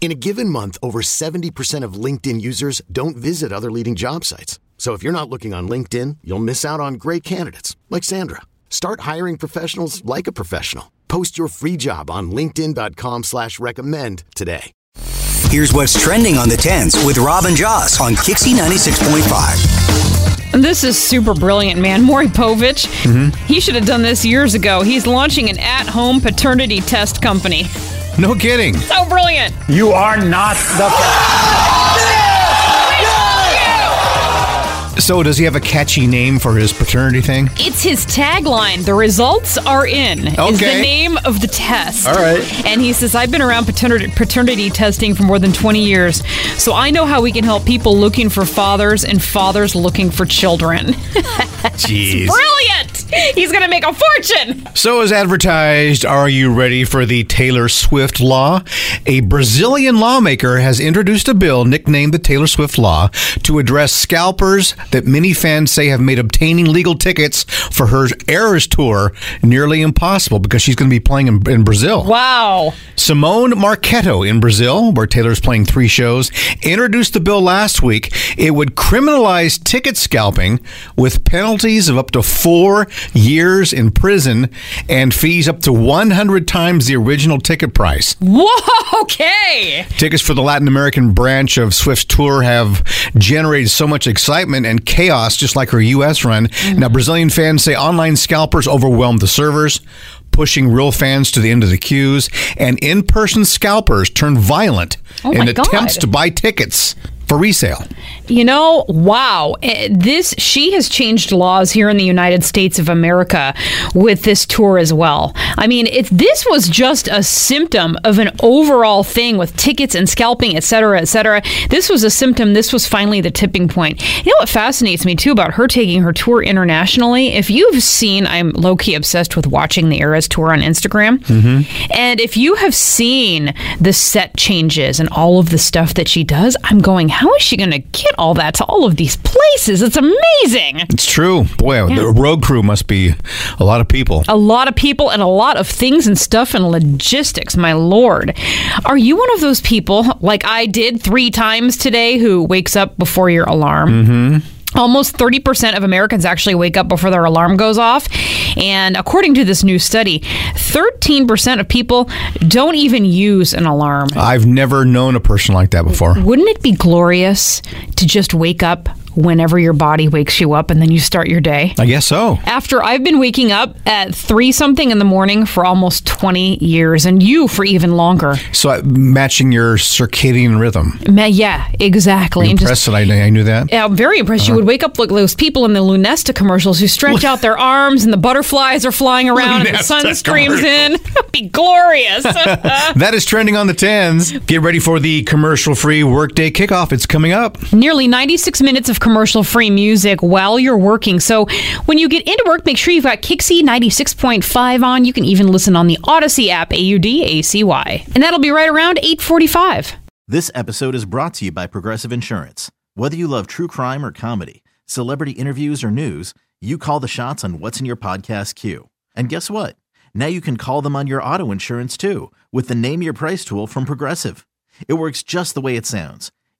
In a given month, over 70% of LinkedIn users don't visit other leading job sites. So if you're not looking on LinkedIn, you'll miss out on great candidates like Sandra. Start hiring professionals like a professional. Post your free job on linkedin.com slash recommend today. Here's what's trending on the 10s with Rob and Joss on KyXy 96.5. And This is super brilliant, man. Maury Povich, mm-hmm. he should have done this years ago. He's launching an at home paternity test company. No kidding. So brilliant. You are not the. So, does he have a catchy name for his paternity thing? It's his tagline. The results are in. Is the name of the test. All right. And he says, I've been around paternity, paternity testing for more than 20 years, so I know how we can help people looking for fathers and fathers looking for children. Jeez. Brilliant! He's going to make a fortune! So, as advertised, are you ready for the Taylor Swift law? A Brazilian lawmaker has introduced a bill nicknamed the Taylor Swift Law to address scalpers that many fans say have made obtaining legal tickets for her Eras tour nearly impossible because she's going to be playing in, in Brazil. Wow. Simone Marquetto in Brazil, where Taylor's playing three shows, introduced the bill last week. It would criminalize ticket scalping with penalties of up to four years in prison and fees up to 100 times the original ticket price. Whoa, okay. Tickets for the Latin American branch of Swift's tour have generated so much excitement and chaos, just like her U.S. run. Now, mm-hmm. Brazilian fans say online scalpers overwhelmed the servers, pushing real fans to the end of the queues, and in person scalpers turned violent Oh in God. attempts to buy tickets for resale. You know, wow. Eh, This she has changed laws here in the United States of America with this tour as well. I mean, if this was just a symptom of an overall thing with tickets and scalping, et cetera, et cetera. This was a symptom. This was finally the tipping point. You know what fascinates me too about her taking her tour internationally? If you've seen, I'm low key obsessed with watching the Eras tour on Instagram, and if you have seen the set changes and all of the stuff that she does, I'm going, how is she going to get all that to all of these places? It's amazing. It's true. Boy, the road crew must be a lot of people. A lot of people and a lot of things and stuff and logistics, my lord. Are you one of those people, like I did three times today, who wakes up before your alarm? Mm-hmm. Almost 30% of Americans actually wake up before their alarm goes off. And according to this new study, 13% of people don't even use an alarm. I've never known a person like that before. Wouldn't it be glorious to just wake up whenever your body wakes you up and then you start your day? I guess so. After I've been waking up at three something in the morning for almost 20 years, and you for even longer. So uh, matching your circadian rhythm. Ma- Yeah, exactly. And just- Impressed that I, I knew that. yeah, I'm very impressed. You would wake up like those people in the Lunesta commercials who stretch out their arms and the butterflies are flying around and the sun Lunesta streams in. be glorious. That is trending on the 10s. Get ready for the commercial free workday kickoff. It's coming up. Nearly 96 minutes of commercial free music while you're working. So when you get into work, make sure you've got KyXy 96.5 on. You can even listen on the Audacy app, A U D A C Y. And that'll be right around 845. This episode is brought to you by Progressive Insurance. Whether you love true crime or comedy, celebrity interviews or news, you call the shots on what's in your podcast queue. And guess what? Now you can call them on your auto insurance too with the Name Your Price tool from Progressive. It works just the way it sounds.